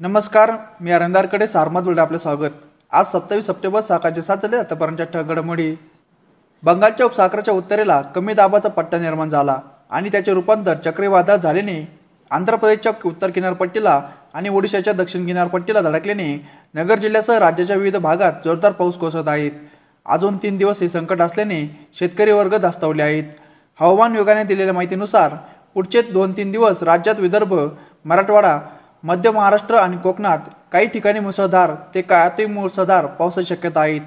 नमस्कार मी अरंदारकडे सारमत बोलले आपलं स्वागत. आज सत्तावीस सप्टेंबर सकाळचे सात झाले आतापर्यंतच्या ठगडमोडी. बंगालच्या उपसागराच्या उत्तरेला कमी दाबाचा पट्टा निर्माण झाला आणि त्याचे रूपांतर चक्रीवादळ झाल्याने आंध्र प्रदेशच्या उत्तर किनारपट्टीला आणि ओडिशाच्या दक्षिण किनारपट्टीला धडकल्याने नगर जिल्ह्यासह राज्याच्या विविध भागात जोरदार पाऊस कोसळत आहेत. अजून तीन दिवस हे संकट असल्याने शेतकरी वर्ग धास्तावले आहेत. हवामान विभागाने दिलेल्या माहितीनुसार पुढचे दोन तीन दिवस राज्यात विदर्भ मराठवाडा मध्य महाराष्ट्र आणि कोकणात काही ठिकाणी मुसळधार ते का ते मुसळधार पावसाची शक्यता आहेत.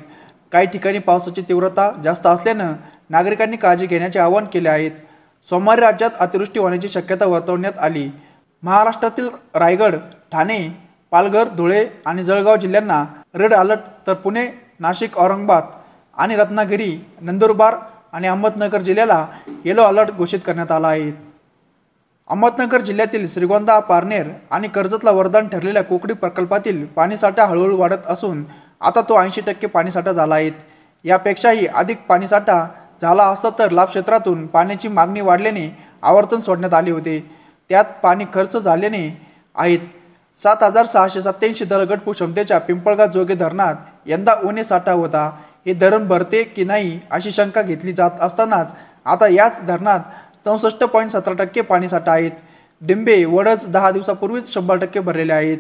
काही ठिकाणी पावसाची तीव्रता जास्त असल्यानं नागरिकांनी काळजी घेण्याचे आवाहन केले आहेत. सोमवारी राज्यात अतिवृष्टी होण्याची शक्यता वर्तवण्यात आली. महाराष्ट्रातील रायगड ठाणे पालघर धुळे आणि जळगाव जिल्ह्यांना रेड अलर्ट तर पुणे नाशिक औरंगाबाद आणि रत्नागिरी नंदुरबार आणि अहमदनगर जिल्ह्याला येलो अलर्ट घोषित करण्यात आला आहे. अहमदनगर जिल्ह्यातील श्रीगोंदा पारनेर आणि कर्जतला वरदान ठरलेल्या कोकडी प्रकल्पातील पाणीसाठा हळूहळू वाढत असून आता तो ऐंशी टक्के पाणीसाठा झाला आहे. यापेक्षाही अधिक पाणीसाठा झाला असता तर लाभ क्षेत्रातून पाण्याची मागणी वाढल्याने आवर्तन सोडण्यात आले होते. त्यात पाणी खर्च झाल्याने आहेत. सात हजार सहाशे सत्याऐंशी दलगटपू क्षमतेच्या पिंपळगाव जोगे धरणात यंदा उणे साठा होता. हे धरण भरते की नाही अशी शंका घेतली जात असतानाच आता याच धरणात चौसष्ट पॉईंट सतरा टक्के पाणीसाठा आहेत. डिंबे वडच दहा दिवसापूर्वीच शंभर टक्के भरलेले आहेत.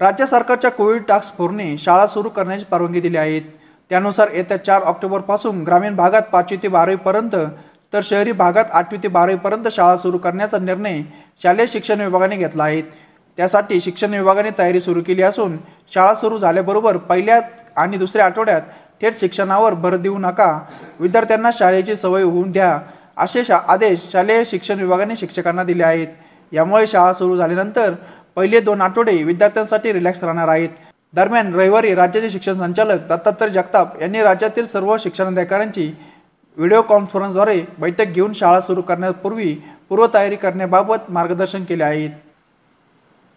राज्य सरकारच्या कोविड टास्क फोर्सने शाळा सुरू करण्याची परवानगी दिली आहेत त्यानुसार येत्या चार ऑक्टोबरपासून ग्रामीण भागात पाचवी ते बारावीपर्यंत तर शहरी भागात आठवी ते बारावीपर्यंत शाळा सुरू करण्याचा निर्णय शालेय शिक्षण विभागाने घेतला आहे. त्यासाठी शिक्षण विभागाने तयारी सुरू केली असून शाळा सुरू झाल्याबरोबर पहिल्या आणि दुसऱ्या आठवड्यात थेट शिक्षणावर भर देऊ नका. विद्यार्थ्यांना शाळेची सवय होऊन द्या. असे शा आदेश शालेय शिक्षण विभागाने शिक्षकांना दिले आहेत. यामुळे शाळा सुरू झाल्यानंतर पहिले दोन आठवडे विद्यार्थ्यांसाठी रिलॅक्स राहणार आहेत. दरम्यान रविवारी राज्याचे शिक्षण संचालक दत्तात्रय जगताप यांनी राज्यातील सर्व शिक्षणाधिकाऱ्यांची व्हिडिओ कॉन्फरन्सद्वारे बैठक घेऊन शाळा सुरू करण्यापूर्वी पूर्वतयारी करण्याबाबत मार्गदर्शन केले आहेत.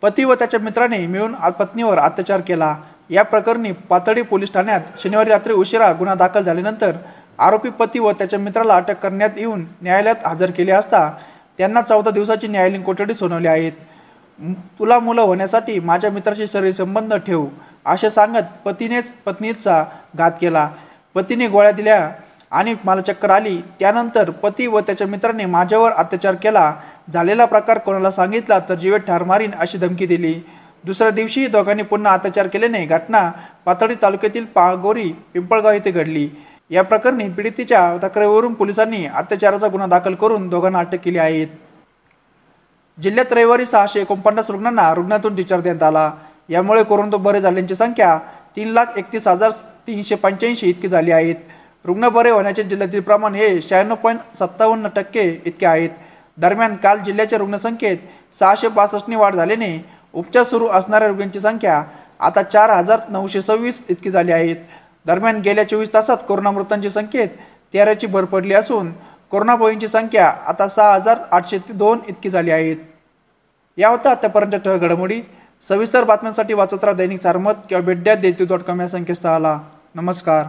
पती व त्याच्या मित्राने मिळून पत्नीवर अत्याचार केला. या प्रकरणी पातळी पोलीस ठाण्यात शनिवारी रात्री उशिरा गुन्हा दाखल झाल्यानंतर आरोपी पती व त्याच्या मित्राला अटक करण्यात येऊन न्यायालयात हजर केले असता त्यांना चौदा दिवसाची न्यायालयीन कोठडी सुनावली आहेत. तुला मुलं होण्यासाठी माझ्या मित्राशी शरीर संबंध ठेवू असे सांगत पतीनेच पत्नीचा घात केला. पतीने गोळ्या दिल्या आणि मला चक्कर आली. त्यानंतर पती व त्याच्या मित्राने माझ्यावर अत्याचार केला. झालेला प्रकार कोणाला सांगितला तर जीवे ठार मारीन अशी धमकी दिली. दुसऱ्या दिवशी दोघांनी पुन्हा अत्याचार केल्याने घटना पातळी तालुक्यातील पागोरी पिंपळगाव येथे घडली. या प्रकरणी पीडितेच्या तक्रारीवरून पोलिसांनी अत्याचाराचा गुन्हा दाखल करून दोघांना अटक केली आहे. जिल्ह्यात रविवारी सहाशे एकोणपन्नास रुग्णांना रुग्णातून डिस्चार्ज देण्यात आला. यामुळे कोरोना बरे झाल्यांची संख्या तीन लाख एकतीस हजार तीनशे पंच्याऐंशी इतकी झाली आहेत. रुग्ण बरे होण्याचे जिल्ह्यातील प्रमाण हे शहाण्णव पॉईंट सत्तावन्न टक्के इतके आहेत. दरम्यान काल जिल्ह्याच्या रुग्णसंख्येत सहाशे बासष्टनी वाढ झाल्याने उपचार सुरू असणाऱ्या रुग्णांची संख्या आता चार हजार नऊशे सव्वीस इतकी झाली आहेत दरम्यान गेल्या चोवीस तासात कोरोना मृतांची संख्येत तेराची भर पडली असून कोरोना बळींची संख्या आता सहा हजार आठशे दोन इतकी झाली आहेत या होत्या आतापर्यंत ठळ घडामोडी. सविस्तर बातम्यांसाठी वाचत राहा दैनिक सारमत किंवा भेट द्या देतू डॉट कॉम या संकेतस्थळाला. नमस्कार.